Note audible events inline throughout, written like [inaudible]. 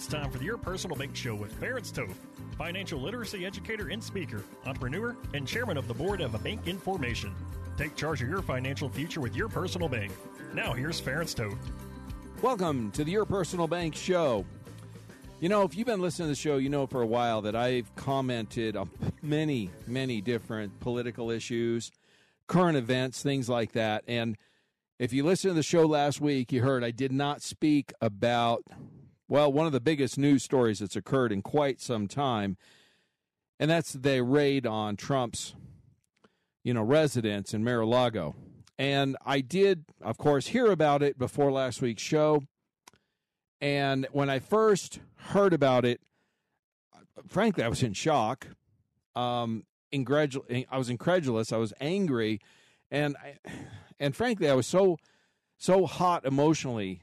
It's time for the Your Personal Bank Show with Ference Toth, financial literacy educator and speaker, entrepreneur, and chairman of the board of a bank information. Take charge of your financial future with your personal bank. Now, here's Ference Toth. Welcome to the Your Personal Bank Show. You know, if you've been listening to the show, you know for a while that I've commented on many, many different political issues, current events, things like that. And if you listened to the show last week, you heard I did not speak about, well, one of the biggest news stories that's occurred in quite some time, and that's the raid on Trump's, you know, residence in Mar-a-Lago. And I did, of course, hear about it before last week's show. And when I first heard about it, frankly, I was in shock. Um, incredul- I was incredulous. I was angry, and I, and frankly, I was so so hot emotionally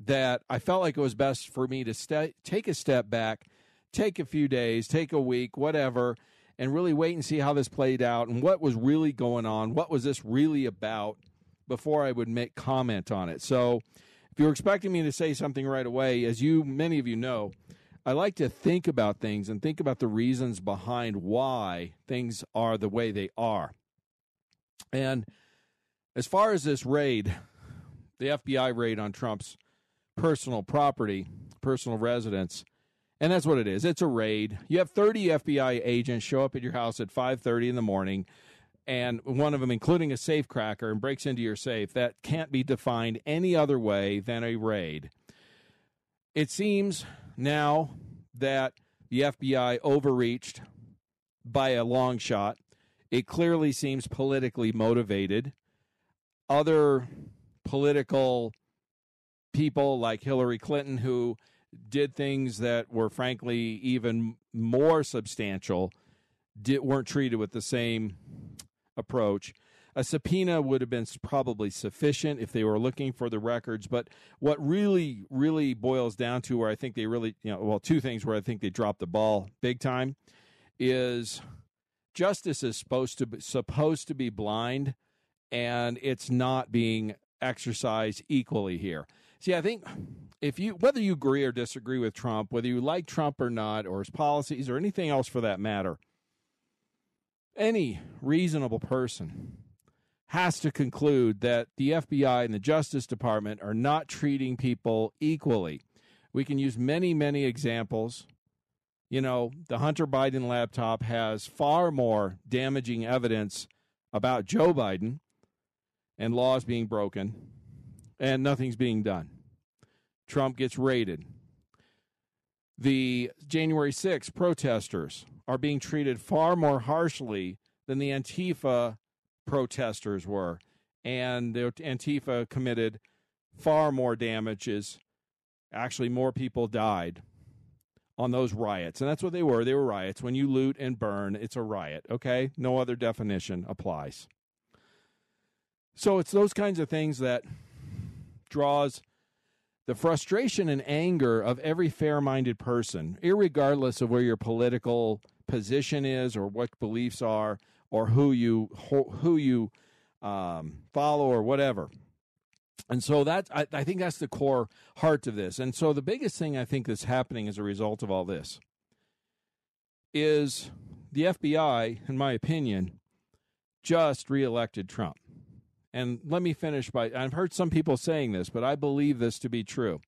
that I felt like it was best for me to st- take a step back, take a few days, take a week, whatever, and really wait and see how this played out and what was really going on. What was this really about before I would make comment on it. So if you're expecting me to say something right away, as you many of you know, I like to think about things and think about the reasons behind why things are the way they are. And as far as this raid, the FBI raid on Trump's personal property, personal residence, and that's what it is. It's a raid. You have 30 FBI agents show up at your house at 5:30 in the morning and one of them including a safe cracker and breaks into your safe. That can't be defined any other way than a raid. It seems now that the FBI overreached by a long shot. It clearly seems politically motivated. Other political people like Hillary Clinton, who did things that were frankly even more substantial, did, weren't treated with the same approach. A subpoena would have been probably sufficient if they were looking for the records. But what really, really boils down to where I think they really, you know, well, two things where I think they dropped the ball big time is justice is supposed to be, supposed to be blind, and it's not being exercised equally here. See, I think if you whether you agree or disagree with Trump, whether you like Trump or not, or his policies or anything else for that matter, any reasonable person has to conclude that the FBI and the Justice Department are not treating people equally. We can use many, many examples. You know, the Hunter Biden laptop has far more damaging evidence about Joe Biden and laws being broken, and nothing's being done. Trump gets raided. The January 6 protesters are being treated far more harshly than the Antifa protesters were. And the Antifa committed far more damages. Actually, more people died on those riots. And that's what they were. They were riots. When you loot and burn, it's a riot, okay? No other definition applies. So it's those kinds of things that draws the frustration and anger of every fair-minded person, regardless of where your political position is or what beliefs are or who you who you um, follow or whatever. And so that I, I think that's the core heart of this. And so the biggest thing I think that's happening as a result of all this is the FBI, in my opinion, just reelected Trump. And let me finish by I've heard some people saying this, but I believe this to be true.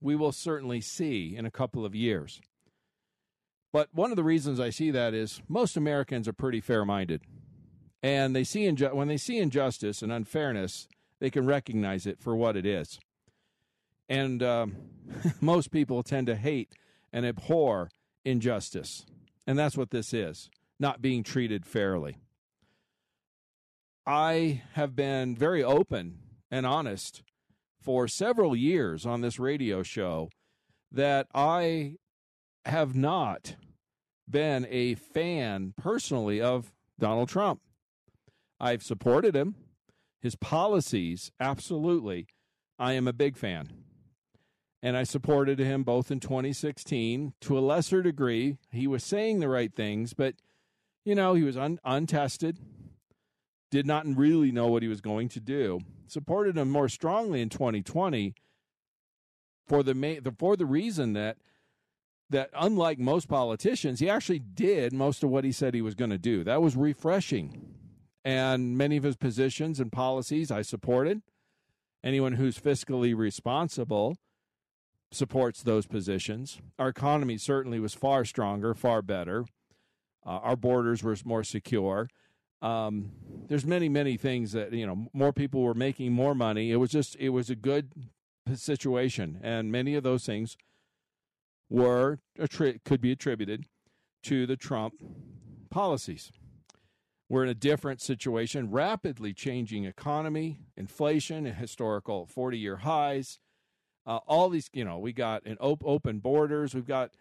We will certainly see in a couple of years. But one of the reasons I see that is most Americans are pretty fair minded. And they see inju- when they see injustice and unfairness, they can recognize it for what it is. And um, [laughs] most people tend to hate and abhor injustice. And that's what this is not being treated fairly. I have been very open and honest for several years on this radio show that I have not been a fan personally of Donald Trump. I've supported him, his policies, absolutely. I am a big fan. And I supported him both in 2016 to a lesser degree. He was saying the right things, but, you know, he was un- untested, did not really know what he was going to do. Supported him more strongly in 2020 for the, ma- for the reason that that unlike most politicians, he actually did most of what he said he was going to do. That was refreshing. And many of his positions and policies I supported. Anyone who's fiscally responsible supports those positions. Our economy certainly was far stronger, far better. Uh, our borders were more secure. Um, there's many, many things that you know. More people were making more money. It was just, it was a good situation, and many of those things were could be attributed to the Trump policies. We're in a different situation, rapidly changing economy, inflation, historical 40 year highs. Uh, all these, you know, we got an op- open borders. We've got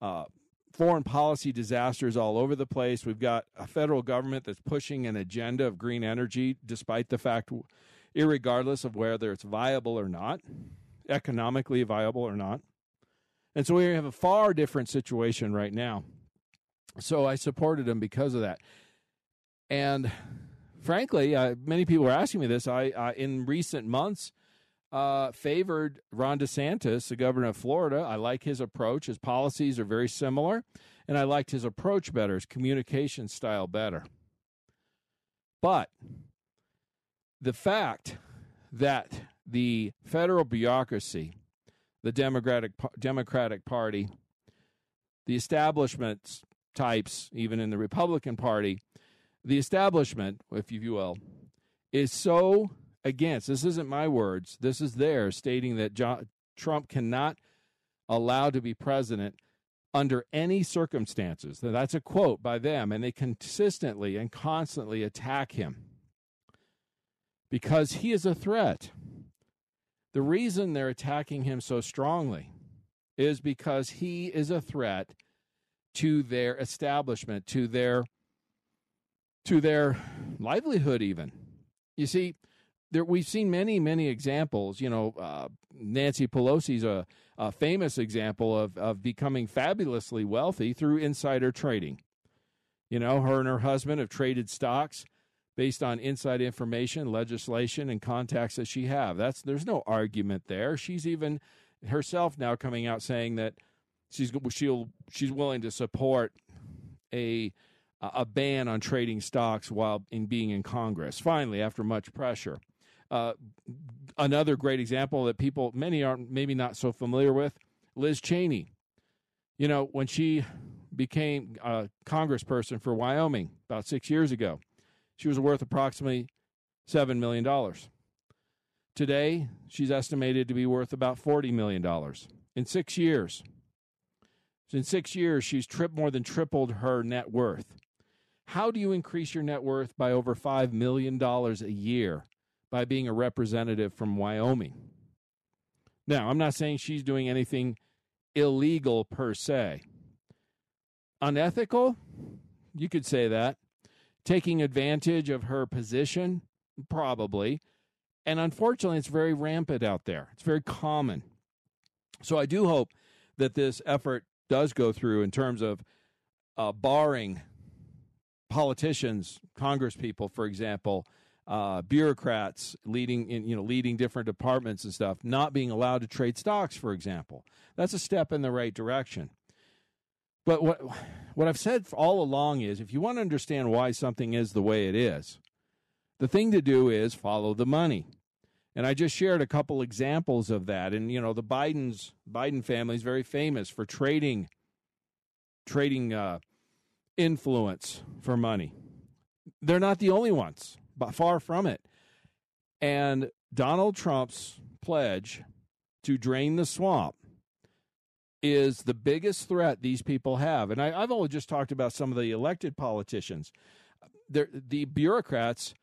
uh, foreign policy disasters all over the place. We've got a federal government that's pushing an agenda of green energy, despite the fact, regardless of whether it's viable or not, economically viable or not. And so we have a far different situation right now. So I supported him because of that. And frankly, uh, many people are asking me this. I, uh, in recent months, uh, favored Ron DeSantis, the governor of Florida. I like his approach. His policies are very similar, and I liked his approach better, his communication style better. But the fact that the federal bureaucracy the Democratic Democratic Party, the establishment types, even in the Republican Party, the establishment, if you will, is so against. This isn't my words. This is theirs, stating that John, Trump cannot allow to be president under any circumstances. That's a quote by them, and they consistently and constantly attack him because he is a threat. The reason they're attacking him so strongly is because he is a threat to their establishment, to their to their livelihood even. You see, there we've seen many many examples, you know, uh, Nancy Pelosi's a, a famous example of of becoming fabulously wealthy through insider trading. You know, her and her husband have traded stocks based on inside information, legislation, and contacts that she have. That's there's no argument there. She's even herself now coming out saying that she's she'll she's willing to support a a ban on trading stocks while in being in Congress. Finally, after much pressure. Uh, another great example that people many aren't maybe not so familiar with Liz Cheney. You know when she became a congressperson for Wyoming about six years ago she was worth approximately $7 million. Today, she's estimated to be worth about $40 million in six years. In six years, she's trip, more than tripled her net worth. How do you increase your net worth by over $5 million a year by being a representative from Wyoming? Now, I'm not saying she's doing anything illegal per se. Unethical? You could say that taking advantage of her position? Probably. And unfortunately, it's very rampant out there. It's very common. So I do hope that this effort does go through in terms of uh, barring politicians, congresspeople, for example, uh, bureaucrats leading in you know leading different departments and stuff, not being allowed to trade stocks, for example. That's a step in the right direction. But what what I've said all along is if you want to understand why something is the way it is, the thing to do is follow the money. And I just shared a couple examples of that. And you know, the Biden's Biden family is very famous for trading trading uh, influence for money. They're not the only ones, but far from it. And Donald Trump's pledge to drain the swamp is the biggest threat these people have. And I, have only just talked about some of the elected politicians. They're, the bureaucrats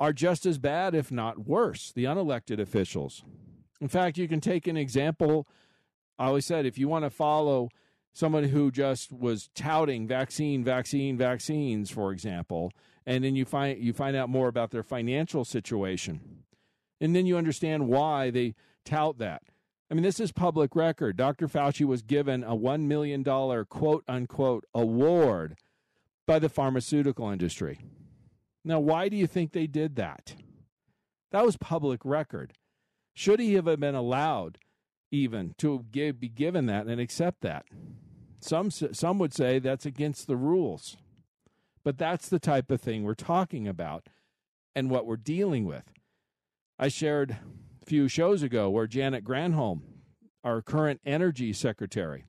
are just as bad, if not worse, the unelected officials. In fact, you can take an example. I always said if you want to follow someone who just was touting vaccine, vaccine, vaccines, for example, and then you find you find out more about their financial situation, and then you understand why they tout that. I mean, this is public record. Dr. Fauci was given a $1 million quote unquote award by the pharmaceutical industry. Now, why do you think they did that? That was public record. Should he have been allowed even to give, be given that and accept that? Some, some would say that's against the rules. But that's the type of thing we're talking about and what we're dealing with. I shared a few shows ago where Janet Granholm, our current energy secretary,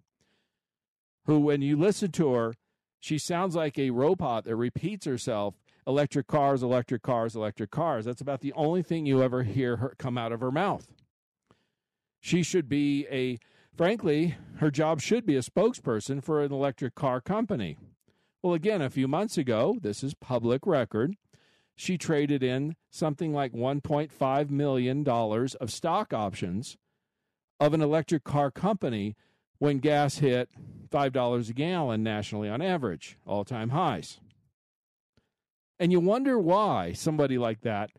who, when you listen to her, she sounds like a robot that repeats herself electric cars, electric cars, electric cars. That's about the only thing you ever hear her come out of her mouth. She should be a, frankly, her job should be a spokesperson for an electric car company. Well, again, a few months ago, this is public record, she traded in something like $1.5 million of stock options of an electric car company when gas hit $5 a gallon nationally on average, all time highs. And you wonder why somebody like that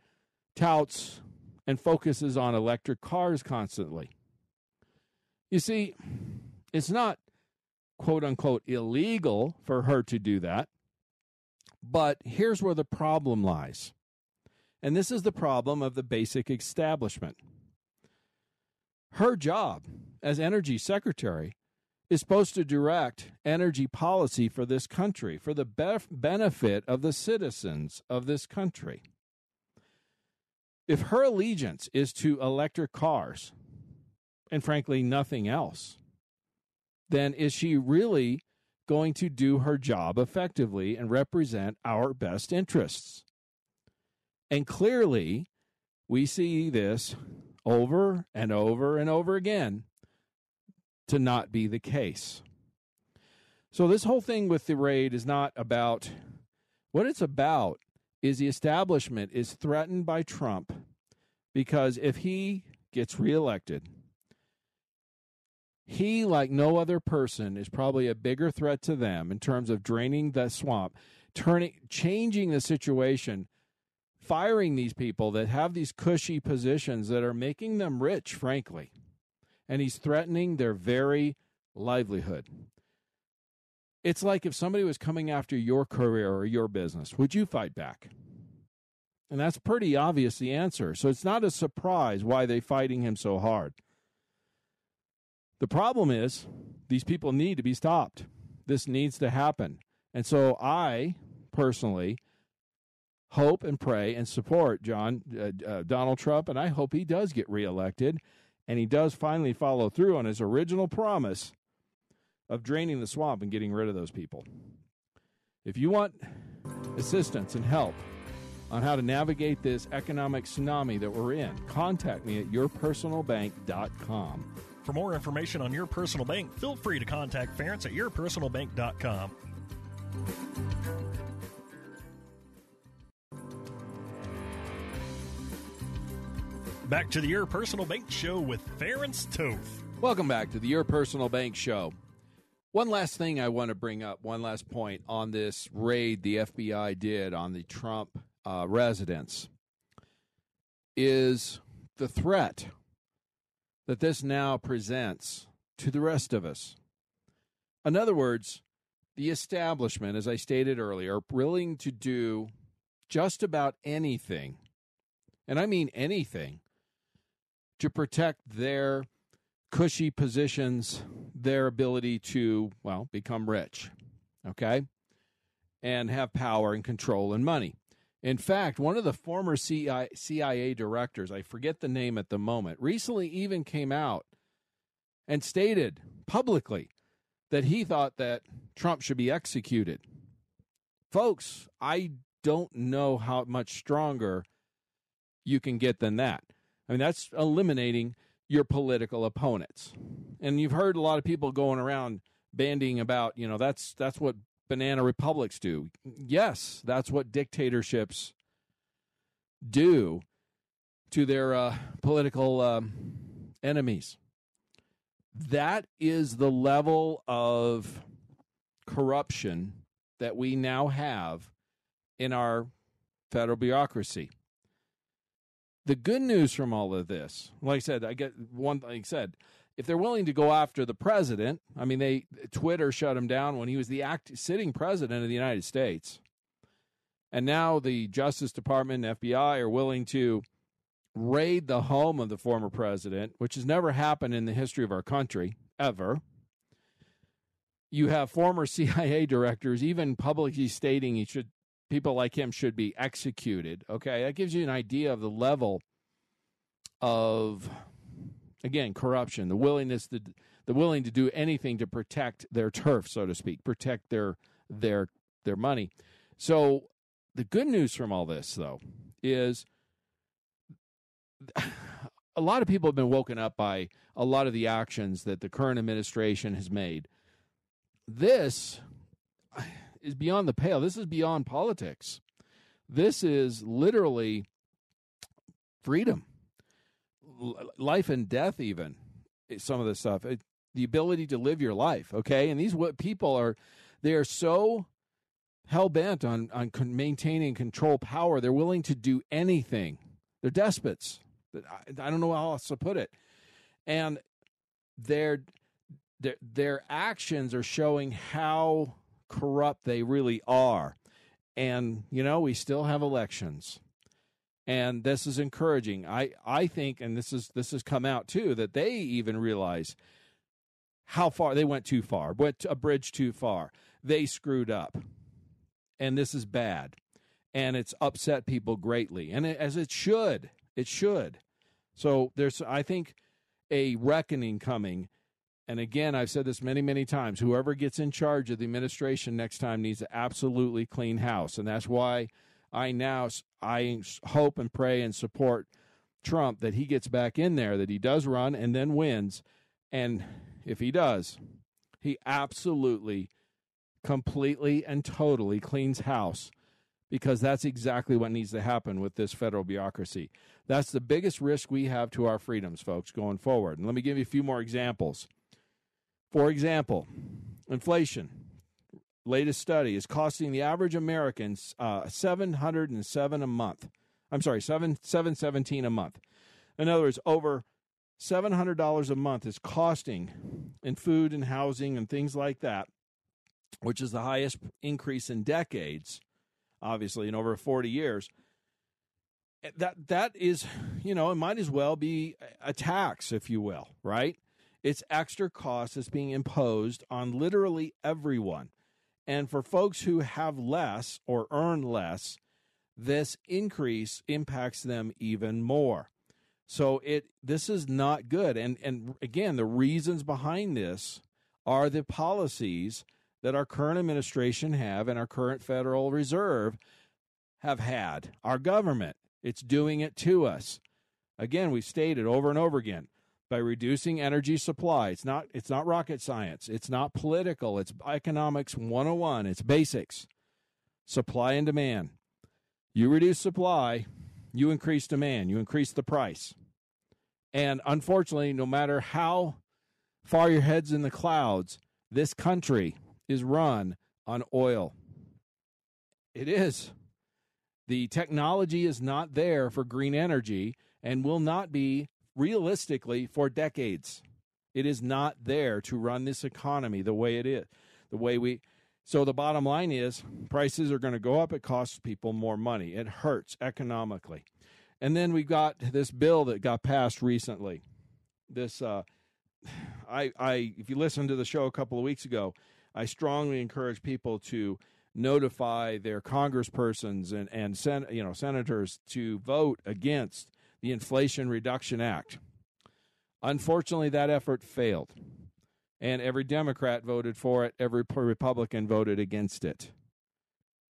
touts and focuses on electric cars constantly. You see, it's not quote unquote illegal for her to do that. But here's where the problem lies. And this is the problem of the basic establishment. Her job as energy secretary is supposed to direct energy policy for this country, for the bef- benefit of the citizens of this country. If her allegiance is to electric cars, and frankly, nothing else, then is she really going to do her job effectively and represent our best interests? And clearly, we see this over and over and over again to not be the case. So, this whole thing with the raid is not about what it's about is the establishment is threatened by Trump because if he gets reelected, he, like no other person, is probably a bigger threat to them in terms of draining the swamp, turning, changing the situation, firing these people that have these cushy positions that are making them rich, frankly and he's threatening their very livelihood. It's like if somebody was coming after your career or your business, would you fight back? And that's pretty obvious the answer. So it's not a surprise why they're fighting him so hard. The problem is these people need to be stopped. This needs to happen. And so I personally hope and pray and support John uh, uh, Donald Trump and I hope he does get reelected and he does finally follow through on his original promise of draining the swamp and getting rid of those people. If you want assistance and help on how to navigate this economic tsunami that we're in, contact me at yourpersonalbank.com. For more information on your personal bank, feel free to contact Ference at yourpersonalbank.com. Back to the Your Personal Bank Show with Ference Toth. Welcome back to the Your Personal Bank Show. One last thing I want to bring up, one last point on this raid the FBI did on the Trump uh, residence is the threat that this now presents to the rest of us. In other words, the establishment, as I stated earlier, are willing to do just about anything, and I mean anything, to protect their cushy positions, their ability to, well, become rich, okay, and have power and control and money. In fact, one of the former CIA directors, I forget the name at the moment, recently even came out and stated publicly that he thought that Trump should be executed. Folks, I don't know how much stronger you can get than that. I mean, that's eliminating your political opponents. And you've heard a lot of people going around bandying about, you know, that's that's what banana republics do. Yes, that's what dictatorships do to their uh, political um, enemies. That is the level of corruption that we now have in our federal bureaucracy. The good news from all of this, like I said, I get one I said, if they're willing to go after the president, I mean they Twitter shut him down when he was the act, sitting president of the United States. And now the Justice Department and FBI are willing to raid the home of the former president, which has never happened in the history of our country, ever. You have former [laughs] CIA directors even publicly stating he should people like him should be executed. Okay, that gives you an idea of the level of again corruption, the willingness to the willing to do anything to protect their turf, so to speak, protect their their their money. So the good news from all this though is [sighs] a lot of people have been woken up by a lot of the actions that the current administration has made. This is beyond the pale. This is beyond politics. This is literally freedom, life and death, even eh, some of this stuff. It, the ability to live your life. Okay, and these what people are, they are so hell bent on on maintaining control power. They're willing to do anything. They're despots. I, I don't know how else to put it, and their their their actions are showing how corrupt they really are. And, you know, we still have elections. And this is encouraging. I, I think, and this is this has come out too, that they even realize how far they went too far, went a bridge too far. They screwed up. And this is bad. And it's upset people greatly. And it, as it should. It should. So there's I think a reckoning coming and again, I've said this many, many times whoever gets in charge of the administration next time needs to absolutely clean house. And that's why I now I hope and pray and support Trump that he gets back in there, that he does run and then wins. And if he does, he absolutely, completely, and totally cleans house because that's exactly what needs to happen with this federal bureaucracy. That's the biggest risk we have to our freedoms, folks, going forward. And let me give you a few more examples. For example, inflation, latest study, is costing the average American uh, 707 a month. I'm sorry, 7 717 a month. In other words, over $700 a month is costing in food and housing and things like that, which is the highest increase in decades, obviously in over 40 years. That that is, you know, it might as well be a tax, if you will, right? It's extra cost that's being imposed on literally everyone. And for folks who have less or earn less, this increase impacts them even more. So it this is not good. And and again, the reasons behind this are the policies that our current administration have and our current Federal Reserve have had. Our government, it's doing it to us. Again, we've stated over and over again by reducing energy supply. It's not it's not rocket science. It's not political. It's economics 101. It's basics. Supply and demand. You reduce supply, you increase demand, you increase the price. And unfortunately, no matter how far your head's in the clouds, this country is run on oil. It is. The technology is not there for green energy and will not be realistically for decades. It is not there to run this economy the way it is. The way we so the bottom line is prices are going to go up it costs people more money. It hurts economically. And then we got this bill that got passed recently. This uh I I if you listened to the show a couple of weeks ago, I strongly encourage people to notify their congresspersons and and sen- you know senators to vote against the Inflation Reduction Act. Unfortunately, that effort failed. And every Democrat voted for it, every Republican voted against it.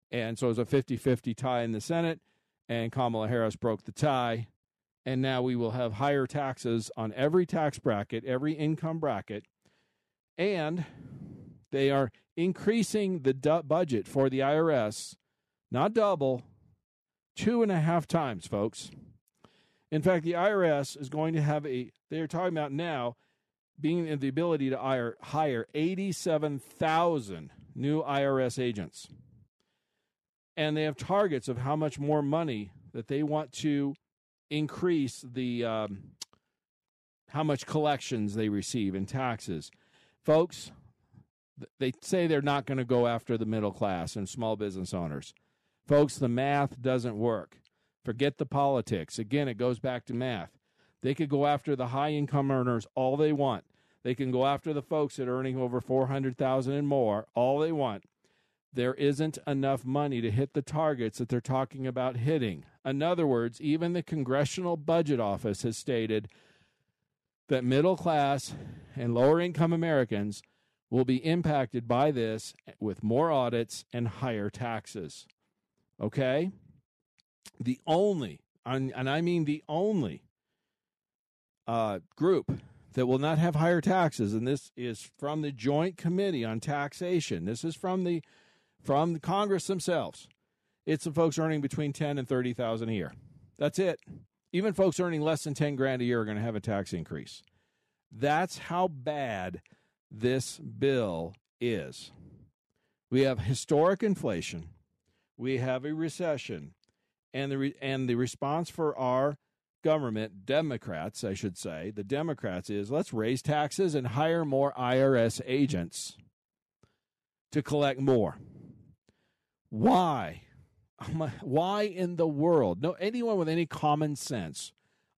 And so it was a 50 50 tie in the Senate, and Kamala Harris broke the tie. And now we will have higher taxes on every tax bracket, every income bracket. And they are increasing the budget for the IRS, not double, Two and a half times, folks. In fact, the IRS is going to have a, they're talking about now being in the ability to hire, hire 87,000 new IRS agents. And they have targets of how much more money that they want to increase the um, how much collections they receive in taxes. Folks, they say they're not going to go after the middle class and small business owners. Folks, the math doesn't work. Forget the politics. Again, it goes back to math. They could go after the high income earners all they want. They can go after the folks that are earning over 400,000 and more all they want. There isn't enough money to hit the targets that they're talking about hitting. In other words, even the Congressional Budget Office has stated that middle class and lower income Americans will be impacted by this with more audits and higher taxes. Okay? The only, and I mean the only uh, group that will not have higher taxes, and this is from the Joint Committee on Taxation. This is from the from Congress themselves. It's the folks earning between ten and thirty thousand a year. That's it. Even folks earning less than ten grand a year are going to have a tax increase. That's how bad this bill is. We have historic inflation. We have a recession, and the re- and the response for our government, Democrats, I should say, the Democrats is let's raise taxes and hire more IRS agents to collect more. Why? [laughs] Why in the world? No, anyone with any common sense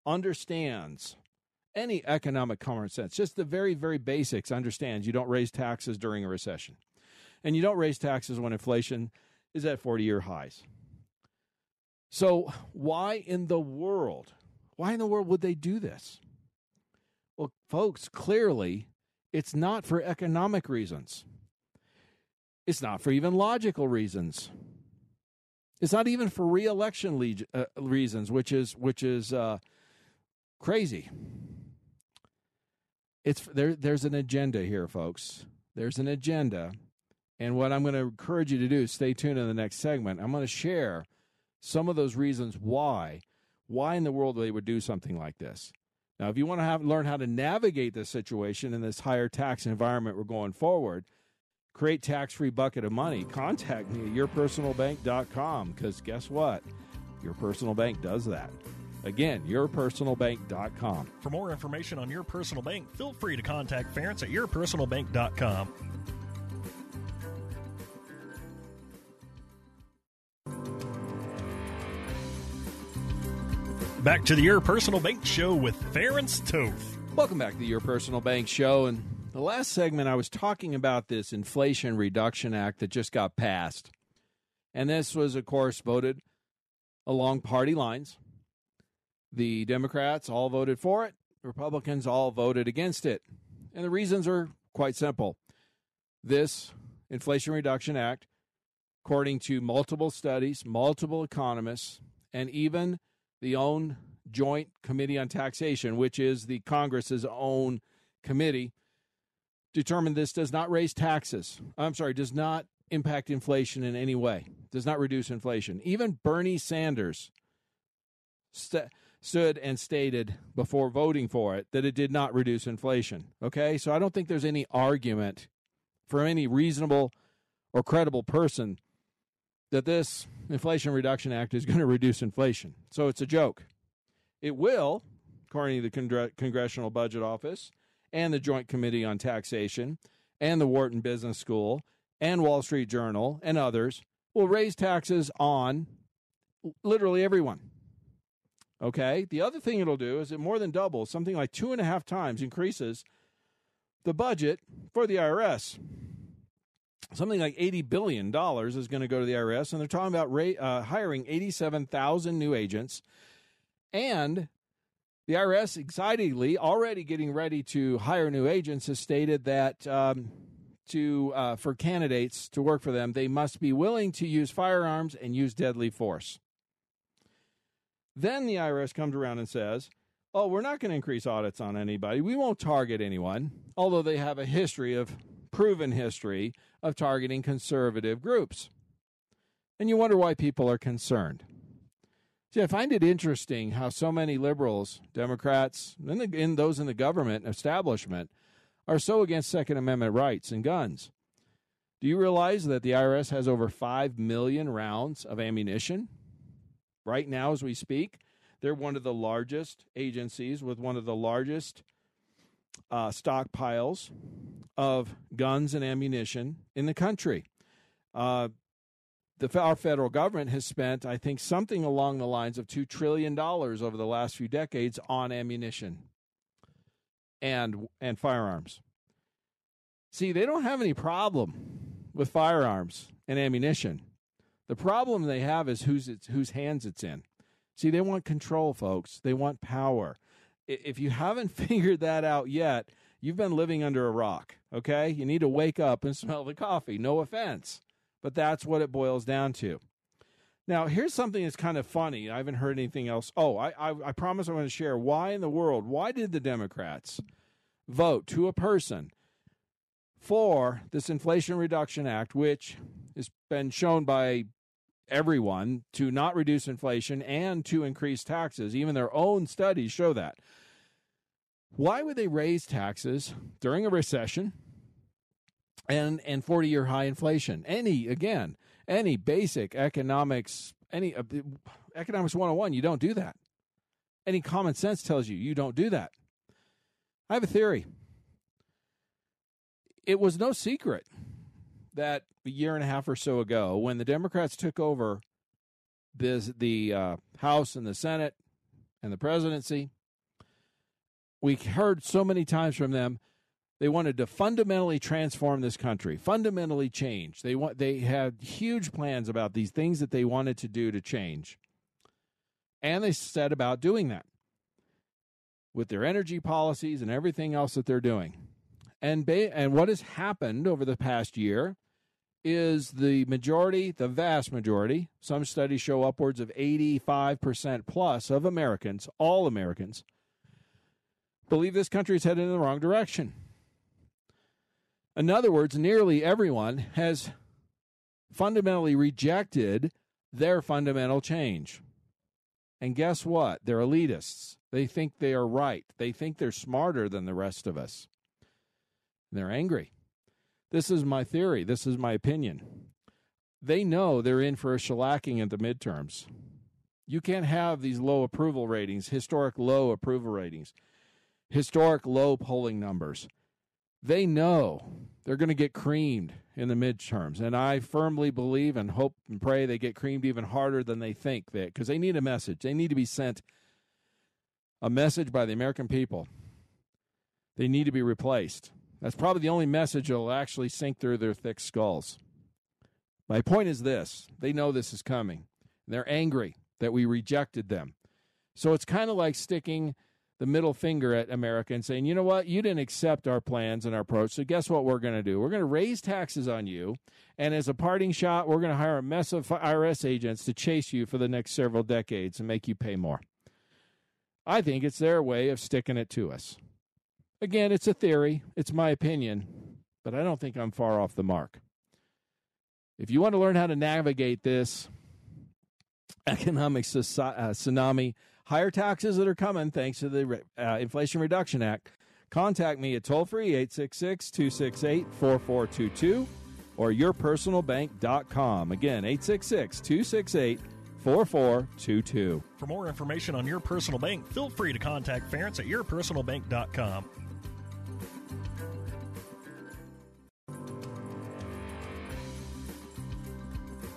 understands any economic common sense, just the very, very basics, understands you don't raise taxes during a recession. And you don't raise taxes when inflation is at 40 year highs. So, why in the world why in the world would they do this? Well, folks, clearly it's not for economic reasons. It's not for even logical reasons. It's not even for reelection le- uh, reasons, which is which is uh, crazy. It's there. There's an agenda here, folks. There's an agenda, and what I'm going to encourage you to do. Stay tuned in the next segment. I'm going to share some of those reasons why why in the world they would do something like this. Now, if you want to have, learn how to navigate this situation in this higher tax environment we're going forward, create tax-free bucket of money, contact me at yourpersonalbank.com because guess what? Your personal bank does that. Again, yourpersonalbank.com. For more information on your personal bank, feel free to contact Ference at yourpersonalbank.com. Back to the Your Personal Bank Show with Ference Toth. Welcome back to the Your Personal Bank Show. And the last segment, I was talking about this Inflation Reduction Act that just got passed. And this was, of course, voted along party lines. The Democrats all voted for it, Republicans all voted against it. And the reasons are quite simple. This Inflation Reduction Act, according to multiple studies, multiple economists, and even the own Joint Committee on Taxation, which is the Congress's own committee, determined this does not raise taxes. I'm sorry, does not impact inflation in any way, does not reduce inflation. Even Bernie Sanders st- stood and stated before voting for it that it did not reduce inflation. Okay, so I don't think there's any argument for any reasonable or credible person that this Inflation Reduction Act is going to reduce inflation. So it's a joke. It will, according to the Congressional Budget Office and the Joint Committee on Taxation and the Wharton Business School and Wall Street Journal and others, will raise taxes on literally everyone. Okay. The other thing it'll do is it more than doubles, something like two and a half times increases the budget for the IRS something like $80 billion is going to go to the IRS, and they're talking about uh, hiring 87,000 new agents. And the IRS, excitedly, already getting ready to hire new agents, has stated that um, to uh, for candidates to work for them, they must be willing to use firearms and use deadly force. Then the IRS comes around and says, Oh, we're not going to increase audits on anybody. We won't target anyone, although they have a history of proven history of targeting conservative groups. And you wonder why people are concerned. See, I find it interesting how so many liberals, Democrats, and, those in the government establishment are so against Second Amendment rights and guns. Do you realize that the IRS has over 5 million rounds of ammunition? Right now, as we speak, they're one of the largest agencies with one of the largest uh, stockpiles of guns and ammunition in the country. Uh, the our federal government has spent, I think, something along the lines of two trillion dollars over the last few decades on ammunition and and firearms. See, they don't have any problem with firearms and ammunition. The problem they have is whose it's, whose hands it's in. See, they want control, folks. They want power. If you haven't [laughs] figured that out yet, you've been living under a rock. Okay, you need to wake up and [laughs] smell the coffee. No offense but that's what it boils down to. Now, here's something that's kind of funny. I haven't heard anything else. Oh, I, I, I promise I'm going to share. Why in the world? Why did the Democrats vote to a person for this Inflation Reduction Act, which has been shown by everyone to not reduce inflation and to increase taxes? Even their own studies show that. Why would they raise taxes during a recession? and and 40 year high inflation. Any again, any basic economics, any uh, economics 101, you don't do that. Any common sense tells you you don't do that. I have a theory. It was no secret that a year and a half or so ago, when the Democrats took over this, the uh, House and the Senate and the presidency, we heard so many times from them they wanted to fundamentally transform this country, fundamentally change. They want they had huge plans about these things that they wanted to do to change. And they set about doing that with their energy policies and everything else that they're doing. And ba- and what has happened over the past year is the majority, the vast majority, some studies show upwards of 85% plus of Americans, all Americans, believe this country is headed in the wrong direction. In other words, nearly everyone has fundamentally rejected their fundamental change. And guess what? They're elitists. They think they are right. They think they're smarter than the rest of us. And they're angry. This is my theory. This is my opinion. They know they're in for a shellacking at the midterms. You can't have these low approval ratings, historic low approval ratings, historic low polling numbers they know they're going to get creamed in the midterms. And I firmly believe and hope and pray they get creamed even harder than they think that because they need a message. They need to be sent a message by the American people. They need to be replaced. That's probably the only message that will actually sink through their thick skulls. My point is this they know this is coming. They're angry that we rejected them. So it's kind of like sticking the middle finger at America and saying, you know what, you didn't accept our plans and our approach. So guess what we're going to do? We're going to raise taxes on you. And as a parting shot, we're going to hire a mess of IRS agents to chase you for the next several decades and make you pay more. I think it's their way of sticking it to us. Again, it's a theory, it's my opinion, but I don't think I'm far off the mark. If you want to learn how to navigate this economic uh, tsunami, higher taxes that are coming thanks to the uh, Inflation Reduction Act, contact me at toll free 866 268 4422 or yourpersonalbank.com. Again, 866 268 4422. For more information on your personal bank, feel free to contact Ference at yourpersonalbank.com.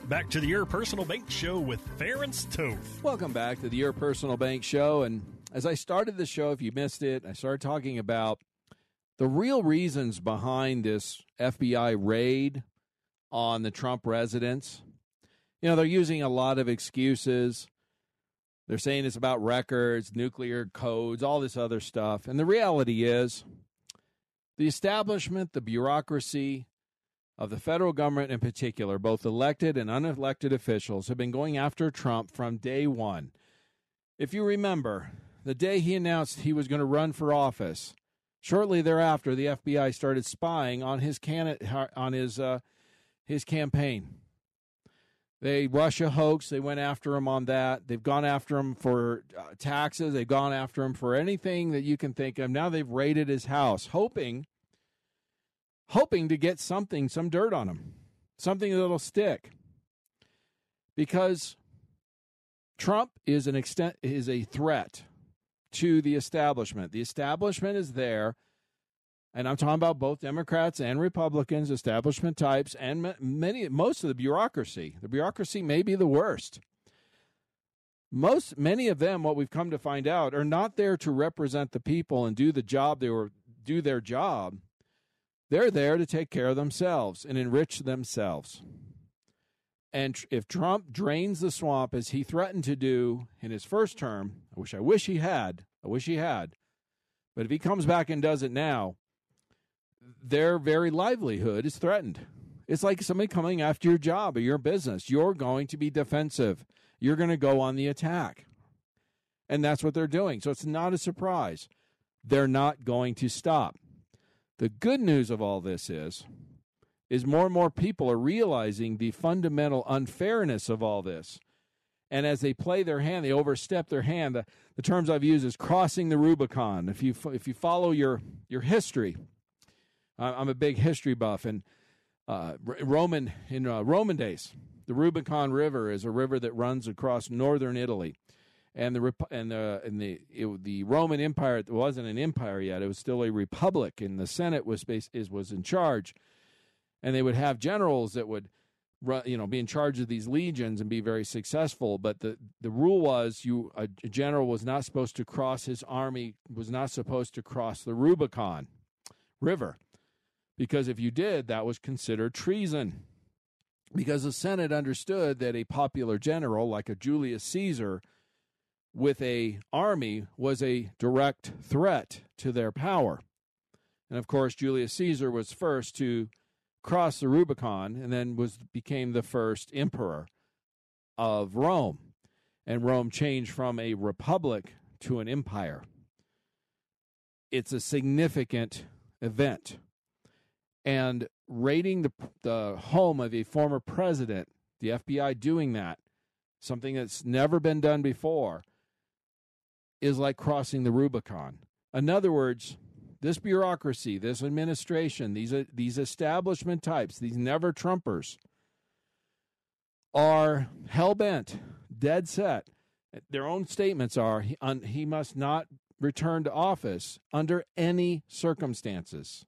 Back to the Your Personal Bank Show with Ference Toth. Welcome back to the Your Personal Bank Show. And as I started the show, if you missed it, I started talking about the real reasons behind this FBI raid on the Trump residence. You know, they're using a lot of excuses. They're saying it's about records, nuclear codes, all this other stuff. And the reality is, the establishment, the bureaucracy, of the federal government in particular, both elected and unelected officials, have been going after Trump from day one. If you remember, the day he announced he was going to run for office, shortly thereafter, the FBI started spying on his can- on his uh, his campaign. They Russia hoax. They went after him on that. They've gone after him for uh, taxes. They've gone after him for anything that you can think of. Now they've raided his house, hoping, hoping to get something, some dirt on him, something that'll stick. Because Trump is an extent is a threat to the establishment. The establishment is there and I'm talking about both Democrats and Republicans, establishment types, and many, most of the bureaucracy. The bureaucracy may be the worst. Most, many of them, what we've come to find out, are not there to represent the people and do the job they were do their job. They're there to take care of themselves and enrich themselves. And if Trump drains the swamp as he threatened to do in his first term, I wish I wish he had. I wish he had. But if he comes back and does it now, their very livelihood is threatened. It's like somebody coming after your job or your business. You're going to be defensive. You're going to go on the attack. And that's what they're doing. So it's not a surprise. They're not going to stop. The good news of all this is is more and more people are realizing the fundamental unfairness of all this. And as they play their hand, they overstep their hand. The, the terms I've used is crossing the Rubicon. If you if you follow your your history, I'm a big history buff, and uh, Roman in uh, Roman days, the Rubicon River is a river that runs across northern Italy, and the and the and the it, the Roman Empire wasn't an empire yet; it was still a republic, and the Senate was based, is was in charge, and they would have generals that would. You know, be in charge of these legions and be very successful. But the, the rule was you a general was not supposed to cross his army was not supposed to cross the Rubicon River because if you did, that was considered treason. Because the Senate understood that a popular general like a Julius Caesar with a army was a direct threat to their power. And of course, Julius Caesar was first to cross the Rubicon and then was became the first emperor of Rome. And Rome changed from a republic to an empire. It's a significant event and raiding the the home of a former president, the FBI doing that, something that's never been done before, is like crossing the Rubicon. In other words, this bureaucracy, this administration, these uh, these establishment types, these never Trumpers, are hell bent, dead set. Their own statements are he, un, he must not return to office under any circumstances.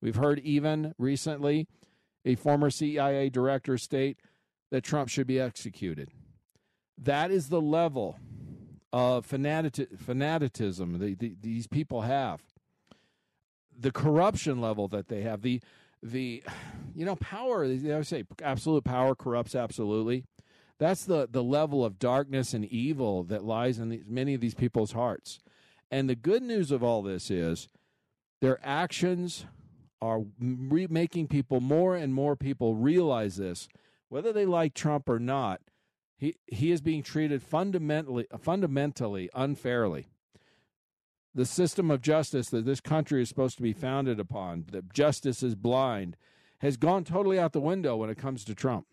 We've heard even recently a former CIA director state that Trump should be executed. That is the level Uh, fanatic, fanaticism the, the, these people have. The corruption level that they have, the the you know power. I would say absolute power corrupts absolutely. That's the the level of darkness and evil that lies in these, many of these people's hearts. And the good news of all this is their actions are re- making people more and more people realize this, whether they like Trump or not. He he is being treated fundamentally fundamentally unfairly. The system of justice that this country is supposed to be founded upon, that justice is blind, has gone totally out the window when it comes to Trump.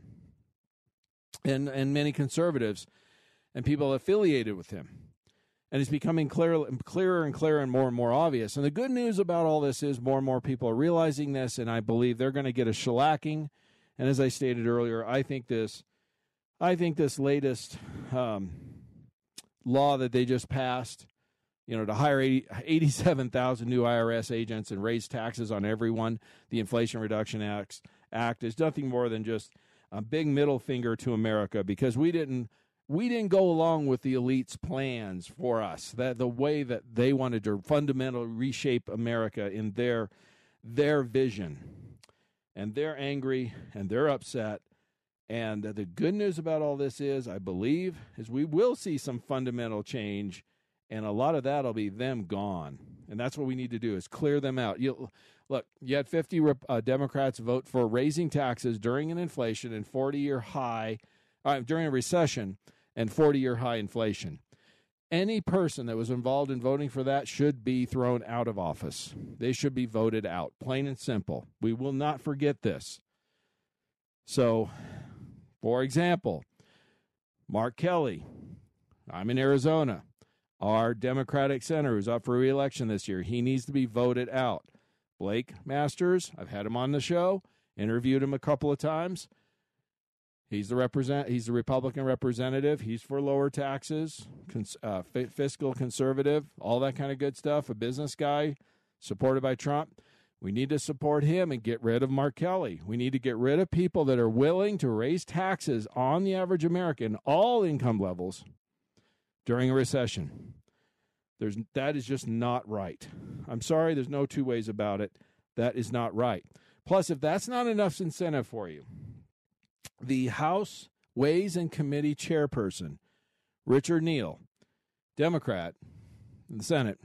And and many conservatives and people affiliated with him and it's becoming clear, clearer and clearer and more and more obvious. And the good news about all this is more and more people are realizing this, and I believe they're going to get a shellacking. And as I stated earlier, I think this, I think this latest um, law that they just passed, you know, to hire 80, 87,000 new IRS agents and raise taxes on everyone, the Inflation Reduction Act, Act is nothing more than just a big middle finger to America because we didn't we didn't go along with the elites' plans for us. That the way that they wanted to fundamentally reshape America in their their vision, and they're angry and they're upset. And the good news about all this is, I believe, is we will see some fundamental change, and a lot of that will be them gone. And that's what we need to do is clear them out. You look, you had 50 uh, Democrats vote for raising taxes during an inflation and 40 year high uh, during a recession and 40 year high inflation. Any person that was involved in voting for that should be thrown out of office. They should be voted out, plain and simple. We will not forget this. So For example, Mark Kelly, I'm in Arizona. Our Democratic senator who's up for reelection this year, he needs to be voted out. Blake Masters, I've had him on the show, interviewed him a couple of times. He's the represent. He's the Republican representative. He's for lower taxes, cons, uh, fiscal conservative, all that kind of good stuff. A business guy, supported by Trump. We need to support him and get rid of Mark Kelly. We need to get rid of people that are willing to raise taxes on the average American, all income levels, during a recession. There's that is just not right. I'm sorry, there's no two ways about it. That is not right. Plus, if that's not enough incentive for you, the House Ways and Committee chairperson, Richard Neal, Democrat in the Senate.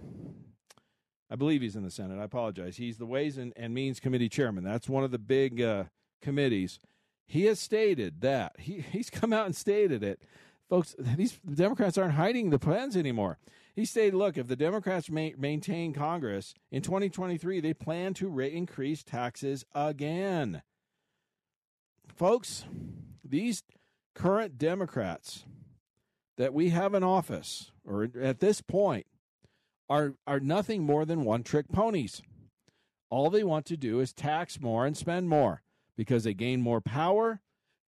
I believe he's in the Senate. I apologize. He's the Ways and, and Means Committee chairman. That's one of the big uh, committees. He has stated that. He, he's come out and stated it. Folks, these Democrats aren't hiding the plans anymore. He stated, look, if the Democrats ma- maintain Congress in 2023, they plan to re- increase taxes again. Folks, these current Democrats that we have in office, or at this point, are, are nothing more than one trick ponies. All they want to do is tax more and spend more because they gain more power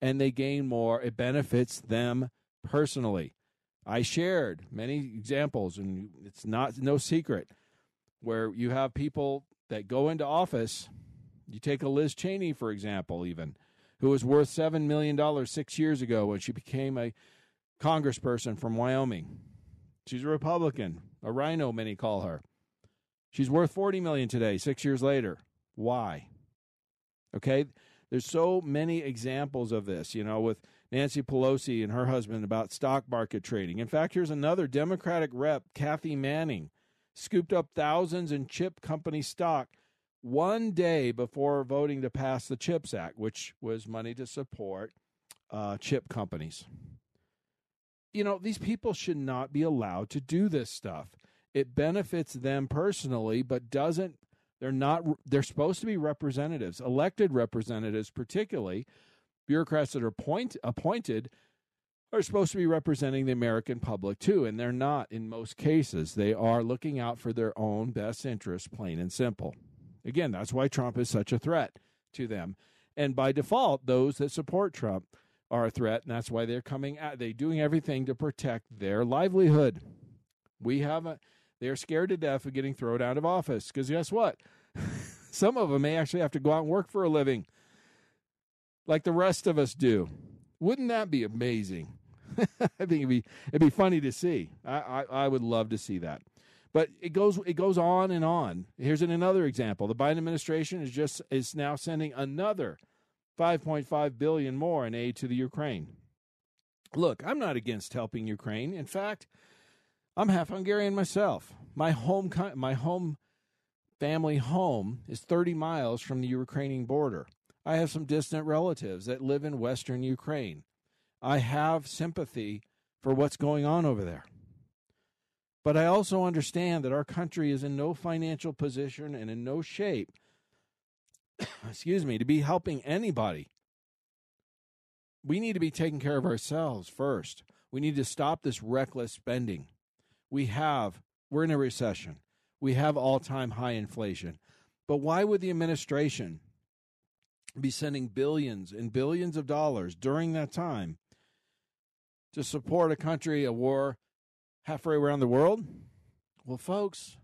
and they gain more. It benefits them personally. I shared many examples, and it's not no secret, where you have people that go into office. You take a Liz Cheney, for example, even who was worth $7 million six years ago when she became a congressperson from Wyoming. She's a Republican, a RINO, many call her. She's worth 40 million today, six years later. Why? Okay, there's so many examples of this, you know, with Nancy Pelosi and her husband about stock market trading. In fact, here's another Democratic rep, Kathy Manning, scooped up thousands in chip company stock one day before voting to pass the CHIPS Act, which was money to support uh, chip companies. You know, these people should not be allowed to do this stuff. It benefits them personally, but doesn't. They're not. They're supposed to be representatives, elected representatives, particularly bureaucrats that are point, appointed are supposed to be representing the American public too, and they're not in most cases. They are looking out for their own best interests, plain and simple. Again, that's why Trump is such a threat to them. And by default, those that support Trump are a threat, and that's why they're coming at they're doing everything to protect their livelihood. We have a they're scared to death of getting thrown out of office because guess what? [laughs] Some of them may actually have to go out and work for a living, like the rest of us do. Wouldn't that be amazing? [laughs] I think it'd be it'd be funny to see. I, I, I would love to see that. But it goes it goes on and on. Here's an, another example. The Biden administration is just is now sending another 5.5 billion more in aid to the Ukraine. Look, I'm not against helping Ukraine. In fact, I'm half Hungarian myself. My home my home family home is 30 miles from the Ukrainian border. I have some distant relatives that live in western Ukraine. I have sympathy for what's going on over there. But I also understand that our country is in no financial position and in no shape, [coughs] excuse me, to be helping anybody. We need to be taking care of ourselves first. We need to stop this reckless spending. We have, we're in a recession. We have all time high inflation. But why would the administration be sending billions and billions of dollars during that time to support a country, a war halfway around the world? Well, folks,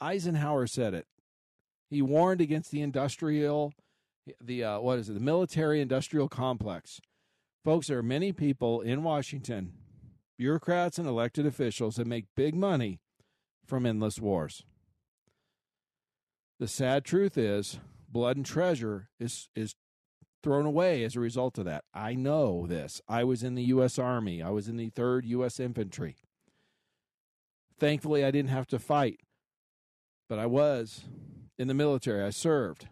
Eisenhower said it. He warned against the industrial, the uh, what is it, the military industrial complex. Folks, there are many people in Washington, bureaucrats and elected officials, that make big money from endless wars. The sad truth is, blood and treasure is is thrown away as a result of that. I know this. I was in the U.S. Army. I was in the 3rd U.S. Infantry. Thankfully, I didn't have to fight, but I was in the military. I served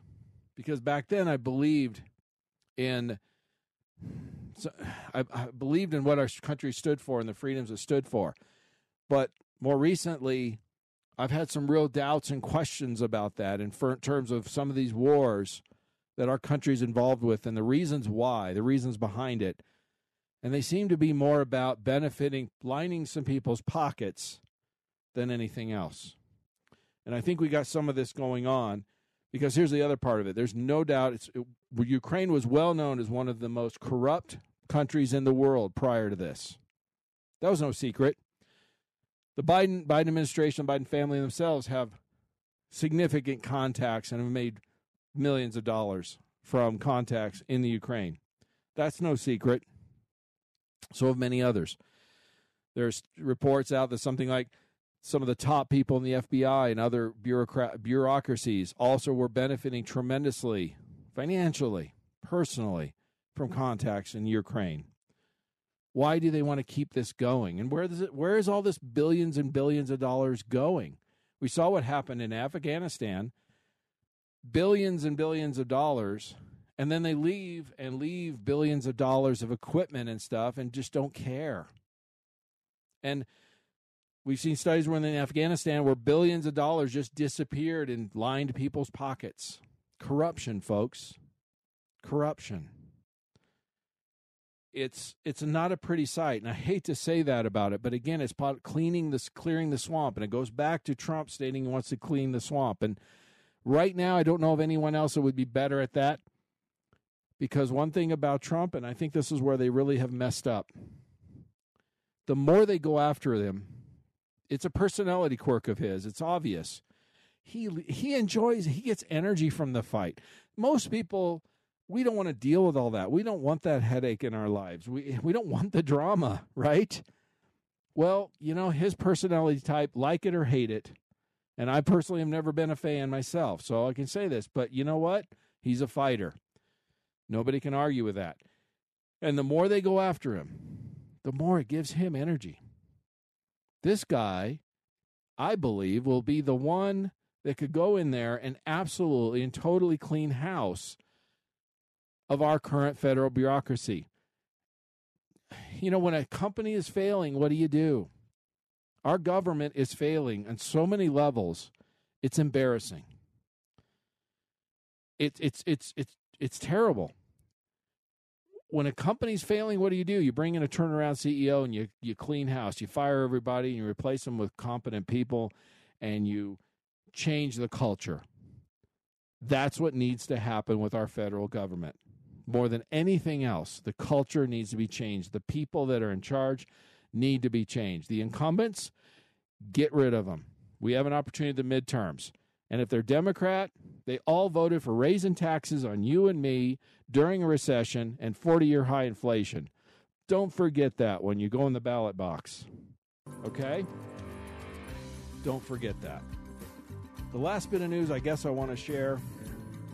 because back then I believed in. So I, I believed in what our country stood for and the freedoms it stood for. But more recently, I've had some real doubts and questions about that in terms of some of these wars that our country is involved with and the reasons why, the reasons behind it. And they seem to be more about benefiting, lining some people's pockets than anything else. And I think we got some of this going on because here's the other part of it. There's no doubt it's it, Ukraine was well known as one of the most corrupt countries in the world prior to this. That was no secret. The Biden Biden administration, Biden family themselves have significant contacts and have made millions of dollars from contacts in the Ukraine. That's no secret. So have many others. There's reports out that something like some of the top people in the FBI and other bureaucrat bureaucracies also were benefiting tremendously financially, personally from contacts in Ukraine. Why do they want to keep this going? And where is it where is all this billions and billions of dollars going? We saw what happened in Afghanistan. Billions and billions of dollars and then they leave and leave billions of dollars of equipment and stuff and just don't care. And We've seen studies where in Afghanistan where billions of dollars just disappeared and lined people's pockets. Corruption, folks. Corruption. It's it's not a pretty sight, and I hate to say that about it, but again, it's about cleaning this, clearing the swamp, and it goes back to Trump stating he wants to clean the swamp. And right now, I don't know of anyone else that would be better at that, because one thing about Trump, and I think this is where they really have messed up, the more they go after them, it's a personality quirk of his. It's obvious. He he enjoys. He gets energy from the fight. Most people, we don't want to deal with all that. We don't want that headache in our lives. We we don't want the drama, right? Well, you know, his personality type, like it or hate it, and I personally have never been a fan myself, so I can say this. But you know what? He's a fighter. Nobody can argue with that. And the more they go after him, the more it gives him energy. This guy, I believe, will be the one that could go in there and absolutely and totally clean house of our current federal bureaucracy. You know, when a company is failing, what do you do? Our government is failing on so many levels. It's embarrassing. It's it's it's it's it's terrible when a company's failing, what do you do? You bring in a turnaround CEO and you you clean house. You fire everybody and you replace them with competent people and you change the culture. That's what needs to happen with our federal government. More than anything else, the culture needs to be changed. The people that are in charge need to be changed. The incumbents, get rid of them. We have an opportunity at the midterms. And if they're Democrat, they all voted for raising taxes on you and me during a recession and 40 year high inflation. Don't forget that when you go in the ballot box. Okay? Don't forget that. The last bit of news I guess I want to share.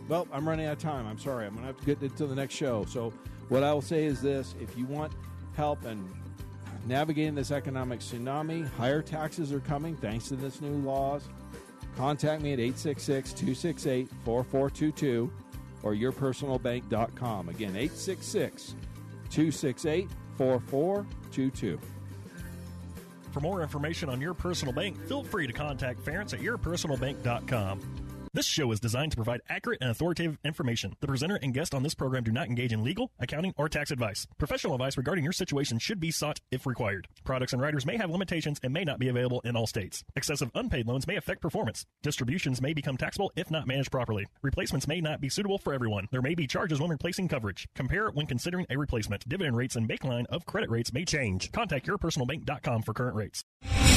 Well, I'm running out of time. I'm sorry. I'm going to have to get into the next show. So, what I will say is this if you want help and navigating this economic tsunami, higher taxes are coming thanks to this new laws. Contact me at 866 268 4422 or yourpersonalbank.com. Again, 866 268 4422. For more information on your personal bank, feel free to contact Ference at yourpersonalbank.com. This show is designed to provide accurate and authoritative information. The presenter and guest on this program do not engage in legal, accounting, or tax advice. Professional advice regarding your situation should be sought if required. Products and riders may have limitations and may not be available in all states. Excessive unpaid loans may affect performance. Distributions may become taxable if not managed properly. Replacements may not be suitable for everyone. There may be charges when replacing coverage. Compare when considering a replacement. Dividend rates and baseline of credit rates may change. Contact yourpersonalbank.com for current rates.